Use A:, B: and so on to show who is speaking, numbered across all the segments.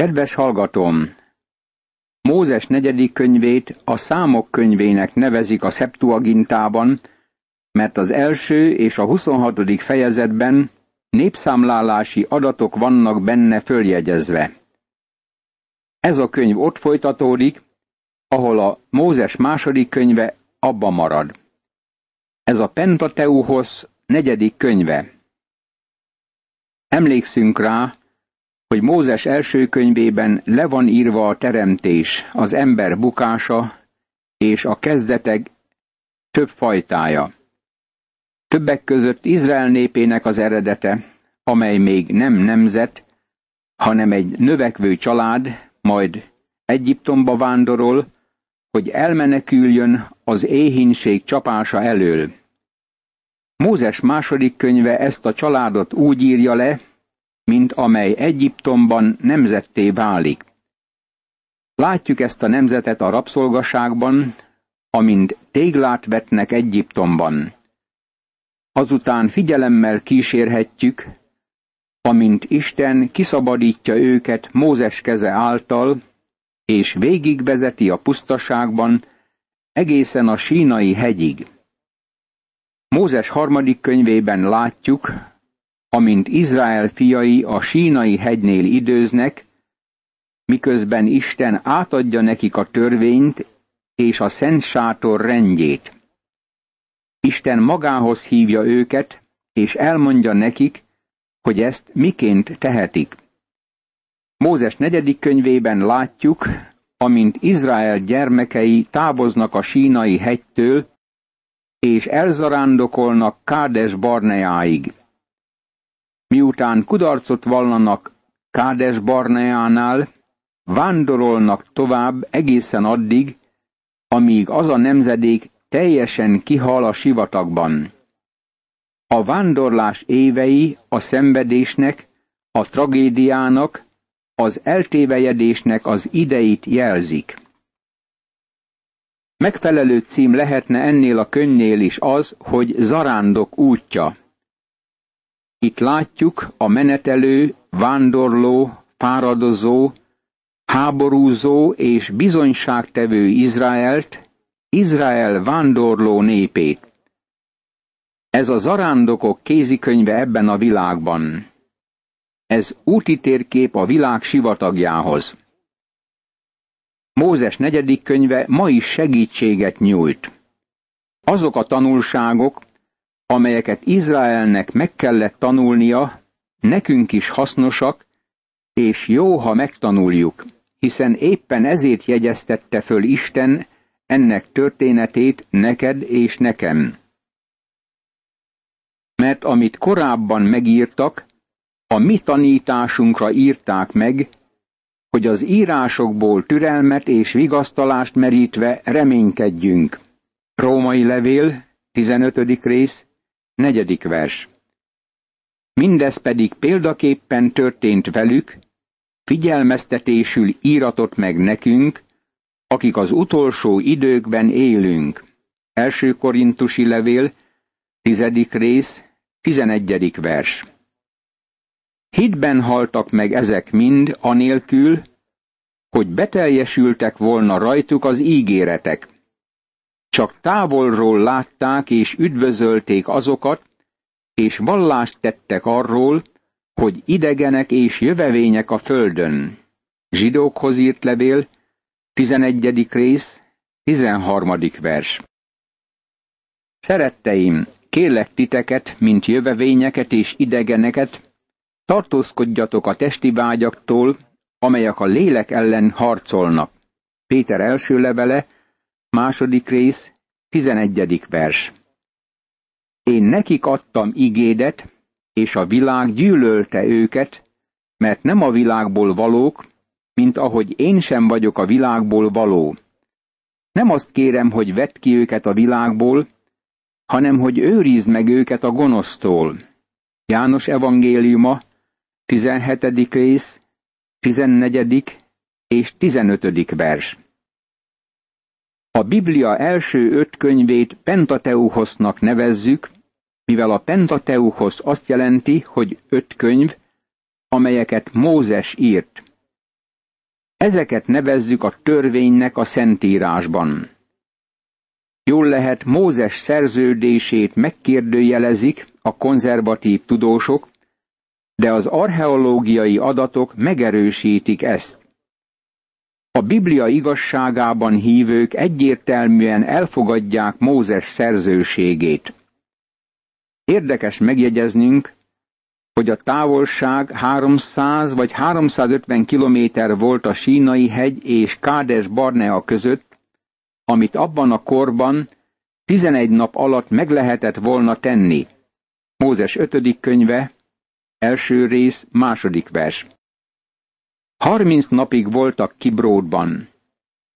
A: Kedves hallgatóm! Mózes negyedik könyvét a számok könyvének nevezik a Septuagintában, mert az első és a 26. fejezetben népszámlálási adatok vannak benne följegyezve. Ez a könyv ott folytatódik, ahol a Mózes második könyve abba marad. Ez a Pentateuhoz negyedik könyve. Emlékszünk rá, hogy Mózes első könyvében le van írva a teremtés, az ember bukása és a kezdetek több fajtája. Többek között Izrael népének az eredete, amely még nem nemzet, hanem egy növekvő család, majd Egyiptomba vándorol, hogy elmeneküljön az éhínség csapása elől. Mózes második könyve ezt a családot úgy írja le, mint amely Egyiptomban nemzetté válik. Látjuk ezt a nemzetet a rabszolgaságban, amint téglát vetnek Egyiptomban. Azután figyelemmel kísérhetjük, amint Isten kiszabadítja őket Mózes keze által, és végigvezeti a pusztaságban egészen a sínai hegyig. Mózes harmadik könyvében látjuk, amint Izrael fiai a sínai hegynél időznek, miközben Isten átadja nekik a törvényt és a szent sátor rendjét. Isten magához hívja őket, és elmondja nekik, hogy ezt miként tehetik. Mózes negyedik könyvében látjuk, amint Izrael gyermekei távoznak a sínai hegytől, és elzarándokolnak Kádes Barneáig. Miután kudarcot vallanak Kádes Barneánál, vándorolnak tovább egészen addig, amíg az a nemzedék teljesen kihal a sivatagban. A vándorlás évei a szenvedésnek, a tragédiának, az eltévejedésnek az ideit jelzik. Megfelelő cím lehetne ennél a könyvnél is az, hogy zarándok útja. Itt látjuk a menetelő, vándorló, fáradozó, háborúzó és bizonyságtevő Izraelt, Izrael vándorló népét. Ez a zarándokok kézikönyve ebben a világban. Ez úti térkép a világ sivatagjához. Mózes negyedik könyve ma is segítséget nyújt. Azok a tanulságok, amelyeket Izraelnek meg kellett tanulnia, nekünk is hasznosak, és jó, ha megtanuljuk, hiszen éppen ezért jegyeztette föl Isten ennek történetét neked és nekem. Mert amit korábban megírtak, a mi tanításunkra írták meg, hogy az írásokból türelmet és vigasztalást merítve reménykedjünk. Római levél, 15. rész, 4. vers. Mindez pedig példaképpen történt velük, figyelmeztetésül íratott meg nekünk, akik az utolsó időkben élünk. Első korintusi levél, 10. rész, 11. vers. Hitben haltak meg ezek mind, anélkül, hogy beteljesültek volna rajtuk az ígéretek. Csak távolról látták és üdvözölték azokat, és vallást tettek arról, hogy idegenek és jövevények a földön. Zsidókhoz írt levél, 11. rész, 13. vers. Szeretteim, kérlek titeket, mint jövevényeket és idegeneket, Tartózkodjatok a testi vágyaktól, amelyek a lélek ellen harcolnak. Péter első levele, második rész, tizenegyedik vers. Én nekik adtam igédet, és a világ gyűlölte őket, mert nem a világból valók, mint ahogy én sem vagyok a világból való. Nem azt kérem, hogy vedd ki őket a világból, hanem hogy őrizd meg őket a gonosztól. János evangéliuma, 17. rész, 14. és 15. vers. A Biblia első öt könyvét Pentateuchosznak nevezzük, mivel a Pentateuchosz azt jelenti, hogy öt könyv, amelyeket Mózes írt. Ezeket nevezzük a törvénynek a Szentírásban. Jól lehet Mózes szerződését megkérdőjelezik a konzervatív tudósok, de az archeológiai adatok megerősítik ezt. A Biblia igazságában hívők egyértelműen elfogadják Mózes szerzőségét. Érdekes megjegyeznünk, hogy a távolság 300 vagy 350 kilométer volt a Sínai hegy és Kádes Barnea között, amit abban a korban 11 nap alatt meg lehetett volna tenni. Mózes 5. könyve, első rész, második vers. 30 napig voltak Kibródban.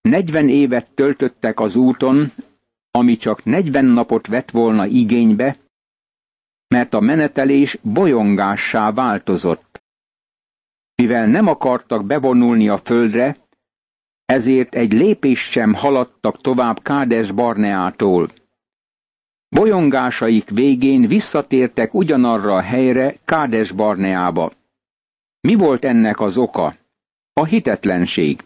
A: 40 évet töltöttek az úton, ami csak 40 napot vett volna igénybe, mert a menetelés bolyongássá változott. Mivel nem akartak bevonulni a földre, ezért egy lépés sem haladtak tovább Kádes Barneától. Bolyongásaik végén visszatértek ugyanarra a helyre, Kádes Barneába. Mi volt ennek az oka? A hitetlenség.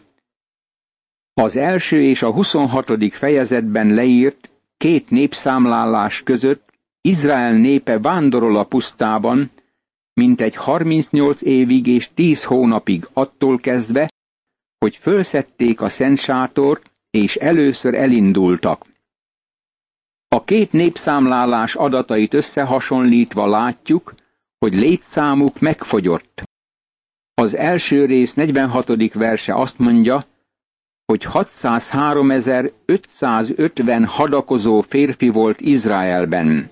A: Az első és a 26. fejezetben leírt két népszámlálás között Izrael népe vándorol a pusztában, mintegy 38 évig és 10 hónapig attól kezdve, hogy fölszedték a szent sátort, és először elindultak. A két népszámlálás adatait összehasonlítva látjuk, hogy létszámuk megfogyott. Az első rész 46. verse azt mondja, hogy 603.550 hadakozó férfi volt Izraelben.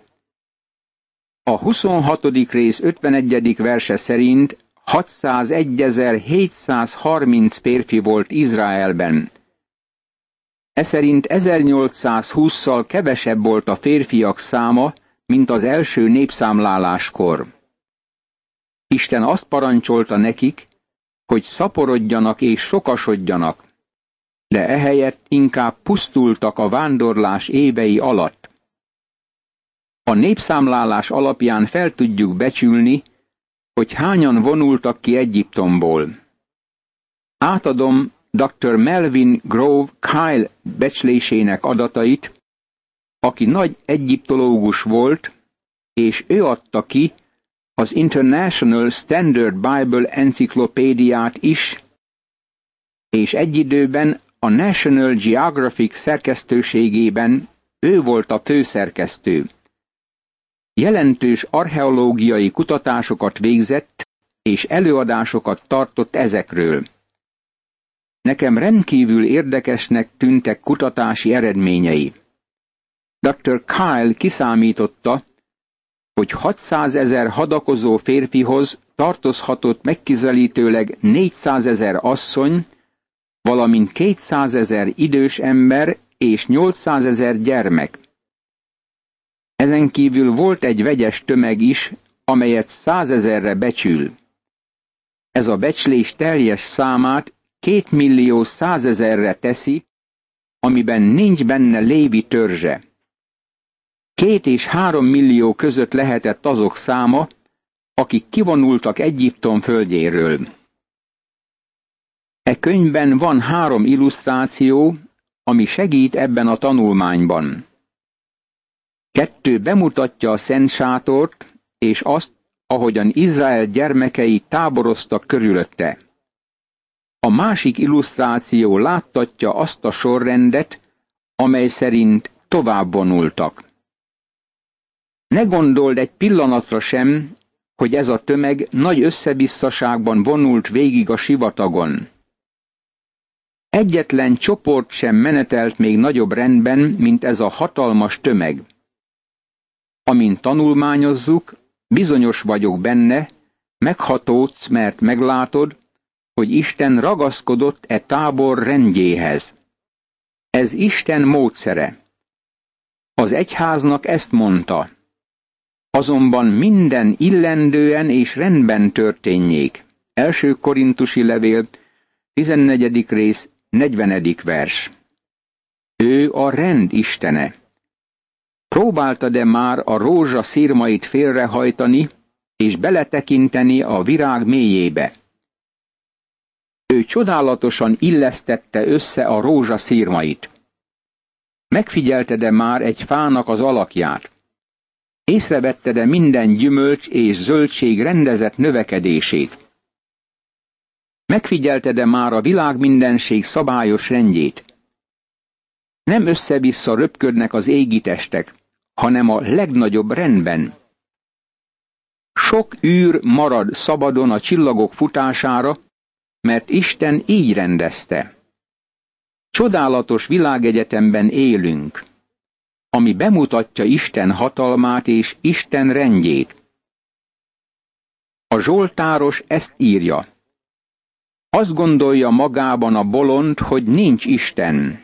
A: A 26. rész 51. verse szerint 601.730 férfi volt Izraelben. E szerint 1820-szal kevesebb volt a férfiak száma, mint az első népszámláláskor. Isten azt parancsolta nekik, hogy szaporodjanak és sokasodjanak, de ehelyett inkább pusztultak a vándorlás évei alatt. A népszámlálás alapján fel tudjuk becsülni, hogy hányan vonultak ki Egyiptomból. Átadom dr. Melvin Grove Kyle becslésének adatait, aki nagy egyiptológus volt, és ő adta ki az International Standard Bible enciklopédiát is, és egy időben a National Geographic szerkesztőségében ő volt a főszerkesztő. Jelentős archeológiai kutatásokat végzett, és előadásokat tartott ezekről. Nekem rendkívül érdekesnek tűntek kutatási eredményei. Dr. Kyle kiszámította, hogy 600 ezer hadakozó férfihoz tartozhatott megkizelítőleg 400 ezer asszony, valamint 200 ezer idős ember és 800 ezer gyermek. Ezen kívül volt egy vegyes tömeg is, amelyet százezerre becsül. Ez a becslés teljes számát két millió százezerre teszi, amiben nincs benne lévi törzse. Két és három millió között lehetett azok száma, akik kivonultak Egyiptom földjéről. E könyvben van három illusztráció, ami segít ebben a tanulmányban. Kettő bemutatja a szent sátort, és azt, ahogyan Izrael gyermekei táboroztak körülötte. A másik illusztráció láttatja azt a sorrendet, amely szerint tovább vonultak. Ne gondold egy pillanatra sem, hogy ez a tömeg nagy összebisszaságban vonult végig a sivatagon. Egyetlen csoport sem menetelt még nagyobb rendben, mint ez a hatalmas tömeg. Amint tanulmányozzuk, bizonyos vagyok benne, meghatódsz, mert meglátod, hogy Isten ragaszkodott e tábor rendjéhez. Ez Isten módszere. Az egyháznak ezt mondta. Azonban minden illendően és rendben történjék. Első korintusi levél, 14. rész, 40. vers. Ő a rend istene. Próbálta-e már a rózsa szírmait félrehajtani, és beletekinteni a virág mélyébe? Ő csodálatosan illesztette össze a rózsa szírmait. Megfigyelted-e már egy fának az alakját? Észrevetted-e minden gyümölcs és zöldség rendezett növekedését? Megfigyelted-e már a világ mindenség szabályos rendjét? Nem össze-vissza röpködnek az égitestek, hanem a legnagyobb rendben. Sok űr marad szabadon a csillagok futására, mert Isten így rendezte. Csodálatos világegyetemben élünk, ami bemutatja Isten hatalmát és Isten rendjét. A Zsoltáros ezt írja. Azt gondolja magában a bolond, hogy nincs Isten.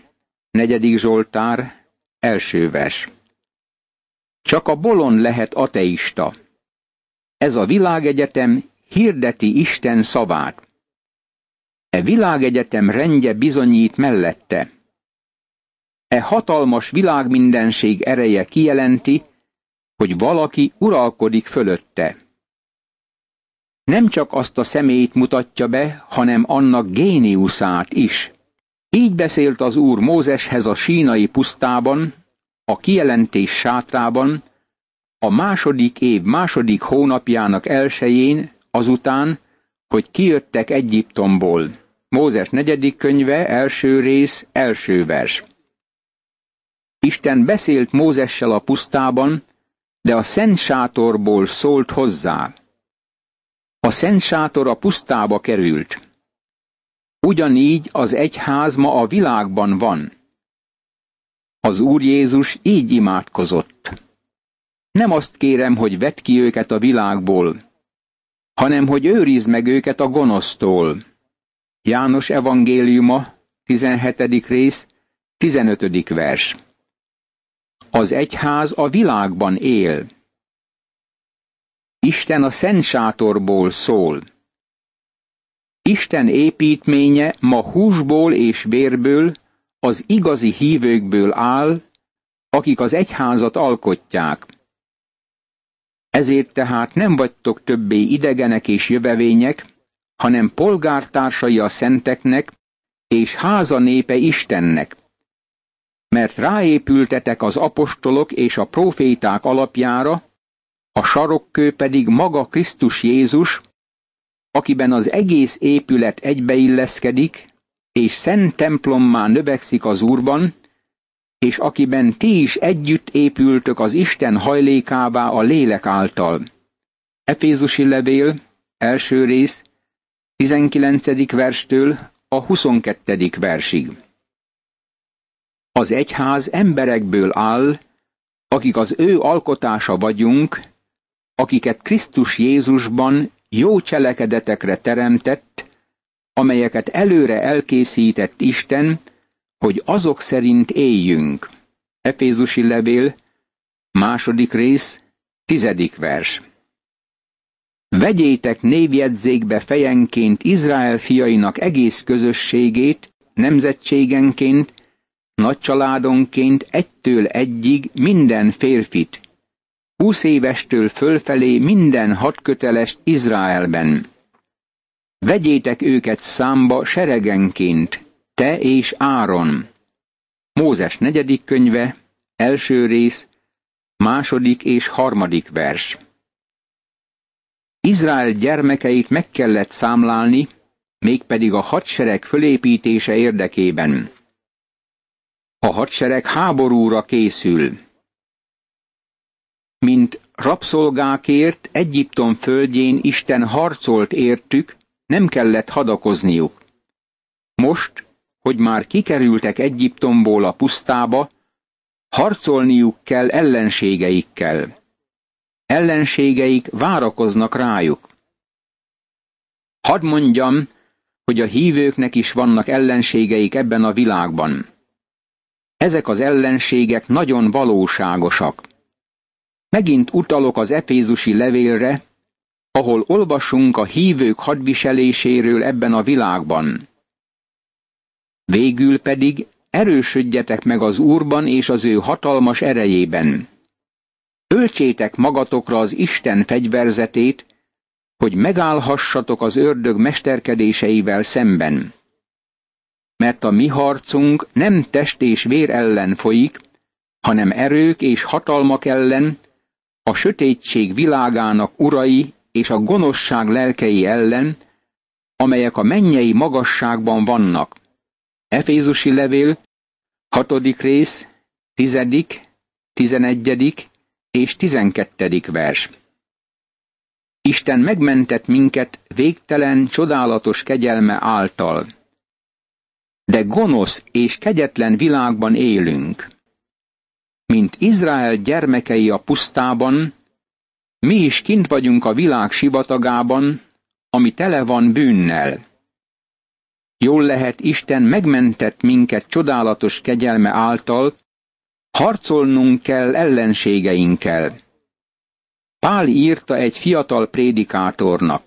A: Negyedik Zsoltár, első vers. Csak a bolond lehet ateista. Ez a világegyetem hirdeti Isten szavát. E világegyetem rendje bizonyít mellette. E hatalmas világmindenség ereje kijelenti, hogy valaki uralkodik fölötte. Nem csak azt a személyt mutatja be, hanem annak géniuszát is. Így beszélt az úr Mózeshez a sínai pusztában, a kijelentés sátrában, a második év második hónapjának elsején, azután, hogy kijöttek Egyiptomból. Mózes negyedik könyve, első rész, első vers. Isten beszélt Mózessel a pusztában, de a szent sátorból szólt hozzá. A szent sátor a pusztába került. Ugyanígy az egyház ma a világban van. Az Úr Jézus így imádkozott. Nem azt kérem, hogy vedd ki őket a világból, hanem hogy őrizd meg őket a gonosztól. János evangéliuma, 17. rész, 15. vers. Az egyház a világban él. Isten a szent sátorból szól. Isten építménye ma húsból és vérből, az igazi hívőkből áll, akik az egyházat alkotják. Ezért tehát nem vagytok többé idegenek és jövevények, hanem polgártársai a szenteknek, és háza népe Istennek. Mert ráépültetek az apostolok és a proféták alapjára, a sarokkő pedig maga Krisztus Jézus, akiben az egész épület egybeilleszkedik, és szent templommá növekszik az Úrban, és akiben ti is együtt épültök az Isten hajlékává a lélek által. Efézusi levél, első rész, 19. verstől a 22. versig. Az egyház emberekből áll, akik az ő alkotása vagyunk, akiket Krisztus Jézusban jó cselekedetekre teremtett, amelyeket előre elkészített Isten, hogy azok szerint éljünk. Efézusi levél, második rész, tizedik vers. Vegyétek névjegyzékbe fejenként Izrael fiainak egész közösségét, nemzetségenként, nagy családonként egytől egyig minden férfit, húsz évestől fölfelé minden hadköteles Izraelben. Vegyétek őket számba seregenként, te és Áron. Mózes negyedik könyve, első rész, második és harmadik vers. Izrael gyermekeit meg kellett számlálni, mégpedig a hadsereg fölépítése érdekében. A hadsereg háborúra készül. Mint rabszolgákért Egyiptom földjén Isten harcolt értük, nem kellett hadakozniuk. Most, hogy már kikerültek Egyiptomból a pusztába, harcolniuk kell ellenségeikkel. Ellenségeik várakoznak rájuk. Hadd mondjam, hogy a hívőknek is vannak ellenségeik ebben a világban. Ezek az ellenségek nagyon valóságosak. Megint utalok az Efézusi levélre, ahol olvasunk a hívők hadviseléséről ebben a világban. Végül pedig erősödjetek meg az Úrban és az ő hatalmas erejében. Öltsétek magatokra az Isten fegyverzetét, hogy megállhassatok az ördög mesterkedéseivel szemben. Mert a mi harcunk nem test és vér ellen folyik, hanem erők és hatalmak ellen, a sötétség világának urai és a gonoszság lelkei ellen, amelyek a mennyei magasságban vannak. Efézusi levél, hatodik rész, tizedik, tizenegyedik és tizenkettedik vers. Isten megmentett minket végtelen, csodálatos kegyelme által. De gonosz és kegyetlen világban élünk. Mint Izrael gyermekei a pusztában, mi is kint vagyunk a világ sivatagában, ami tele van bűnnel. Jól lehet Isten megmentett minket csodálatos kegyelme által, harcolnunk kell ellenségeinkkel. Pál írta egy fiatal prédikátornak.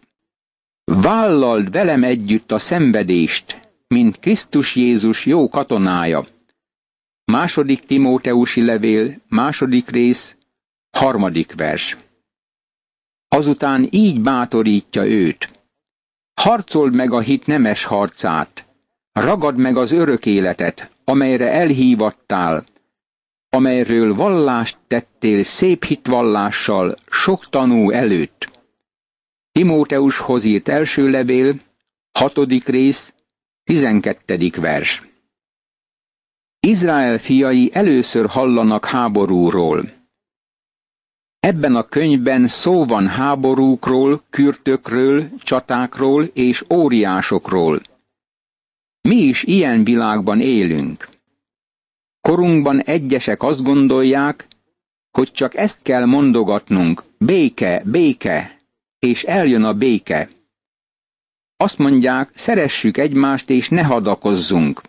A: Vállald velem együtt a szenvedést, mint Krisztus Jézus jó katonája. Második Timóteusi levél, második rész, harmadik vers. Azután így bátorítja őt. Harcold meg a hit nemes harcát, ragad meg az örök életet, amelyre elhívattál, amelyről vallást tettél szép hitvallással sok tanú előtt. Timóteushoz írt első levél, hatodik rész, tizenkettedik vers. Izrael fiai először hallanak háborúról. Ebben a könyvben szó van háborúkról, kürtökről, csatákról és óriásokról. Mi is ilyen világban élünk. Korunkban egyesek azt gondolják, hogy csak ezt kell mondogatnunk, béke, béke, és eljön a béke. Azt mondják, szeressük egymást és ne hadakozzunk.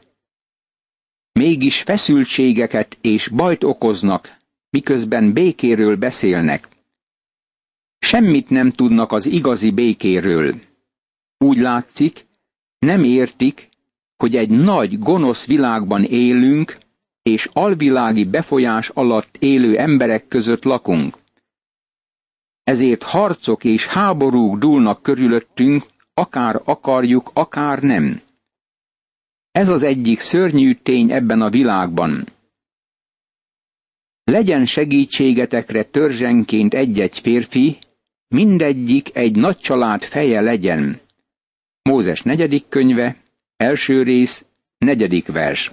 A: Mégis feszültségeket és bajt okoznak, miközben békéről beszélnek. Semmit nem tudnak az igazi békéről. Úgy látszik, nem értik, hogy egy nagy, gonosz világban élünk, és alvilági befolyás alatt élő emberek között lakunk. Ezért harcok és háborúk dúlnak körülöttünk, akár akarjuk, akár nem. Ez az egyik szörnyű tény ebben a világban. Legyen segítségetekre törzsenként egy-egy férfi, mindegyik egy nagy család feje legyen. Mózes negyedik könyve, első rész, negyedik vers.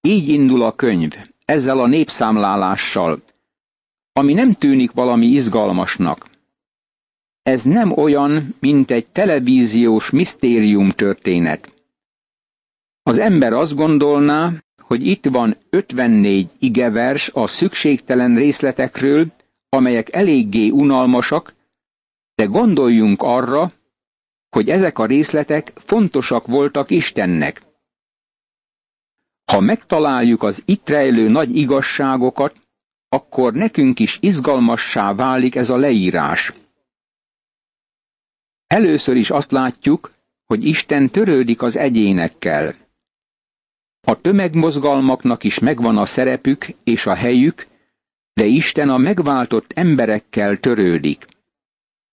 A: Így indul a könyv, ezzel a népszámlálással, ami nem tűnik valami izgalmasnak. Ez nem olyan, mint egy televíziós misztérium történet. Az ember azt gondolná, hogy itt van 54 igevers a szükségtelen részletekről, amelyek eléggé unalmasak, de gondoljunk arra, hogy ezek a részletek fontosak voltak Istennek. Ha megtaláljuk az itt rejlő nagy igazságokat, akkor nekünk is izgalmassá válik ez a leírás. Először is azt látjuk, hogy Isten törődik az egyénekkel. A tömegmozgalmaknak is megvan a szerepük és a helyük, de Isten a megváltott emberekkel törődik.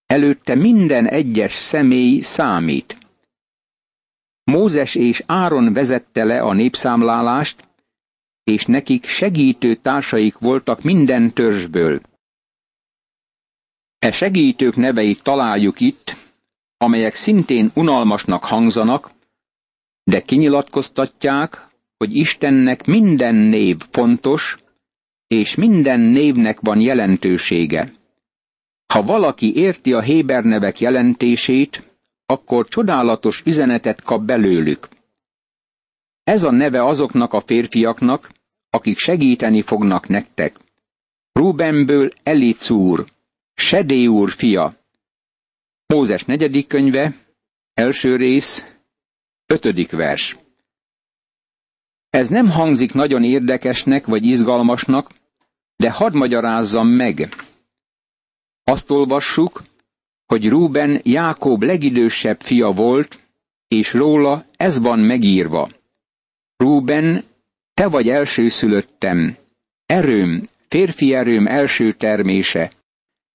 A: Előtte minden egyes személy számít. Mózes és Áron vezette le a népszámlálást, és nekik segítő társaik voltak minden törzsből. E segítők neveit találjuk itt, amelyek szintén unalmasnak hangzanak, de kinyilatkoztatják, hogy Istennek minden név fontos, és minden névnek van jelentősége. Ha valaki érti a Héber nevek jelentését, akkor csodálatos üzenetet kap belőlük. Ez a neve azoknak a férfiaknak, akik segíteni fognak nektek. Rubenből Elicúr, Sedé úr fia. Mózes negyedik könyve, első rész, ötödik vers. Ez nem hangzik nagyon érdekesnek vagy izgalmasnak, de hadd magyarázzam meg. Azt olvassuk, hogy Rúben Jákob legidősebb fia volt, és róla ez van megírva. Rúben, te vagy elsőszülöttem, erőm, férfi erőm első termése,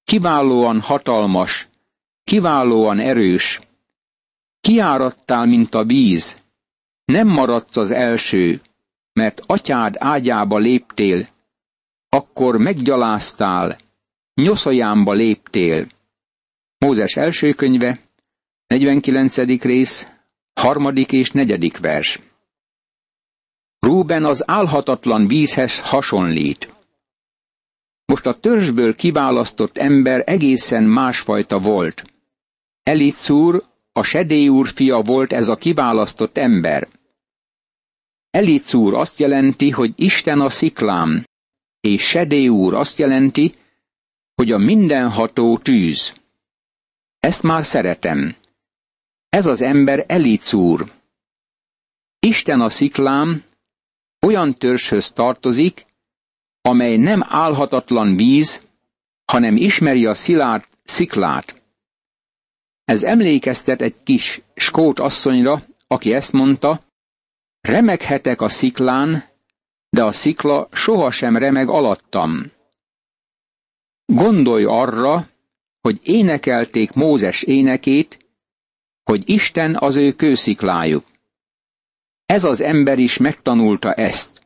A: kiválóan hatalmas, kiválóan erős. Kiáradtál, mint a víz. Nem maradsz az első, mert atyád ágyába léptél, akkor meggyaláztál, nyoszajámba léptél. Mózes első könyve, 49. rész, harmadik és negyedik vers. Rúben az álhatatlan vízhez hasonlít. Most a törzsből kiválasztott ember egészen másfajta volt. Elicúr, a Sedé úr fia volt ez a kiválasztott ember. Elicúr azt jelenti, hogy Isten a sziklám, és Sedé úr azt jelenti, hogy a mindenható tűz. Ezt már szeretem. Ez az ember Elicúr. Isten a sziklám olyan törzshöz tartozik, amely nem álhatatlan víz, hanem ismeri a szilárd sziklát. Ez emlékeztet egy kis skót asszonyra, aki ezt mondta, remeghetek a sziklán, de a szikla sohasem remeg alattam. Gondolj arra, hogy énekelték Mózes énekét, hogy Isten az ő kősziklájuk. Ez az ember is megtanulta ezt.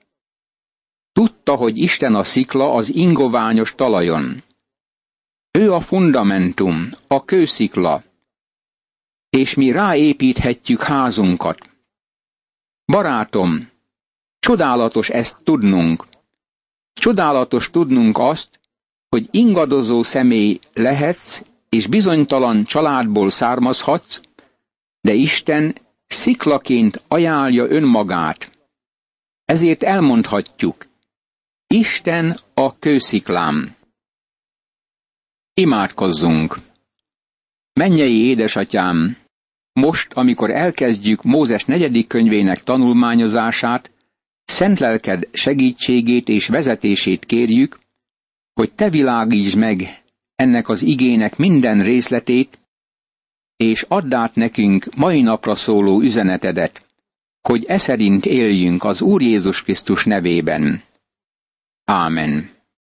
A: Tudta, hogy Isten a szikla az ingoványos talajon. Ő a fundamentum, a kőszikla, és mi ráépíthetjük házunkat. Barátom, csodálatos ezt tudnunk. Csodálatos tudnunk azt, hogy ingadozó személy lehetsz, és bizonytalan családból származhatsz, de Isten sziklaként ajánlja önmagát. Ezért elmondhatjuk, Isten a kősziklám. Imádkozzunk! Mennyei édesatyám, most, amikor elkezdjük Mózes negyedik könyvének tanulmányozását, szent lelked segítségét és vezetését kérjük, hogy te világítsd meg ennek az igének minden részletét, és add át nekünk mai napra szóló üzenetedet, hogy e szerint éljünk az Úr Jézus Krisztus nevében. Ámen.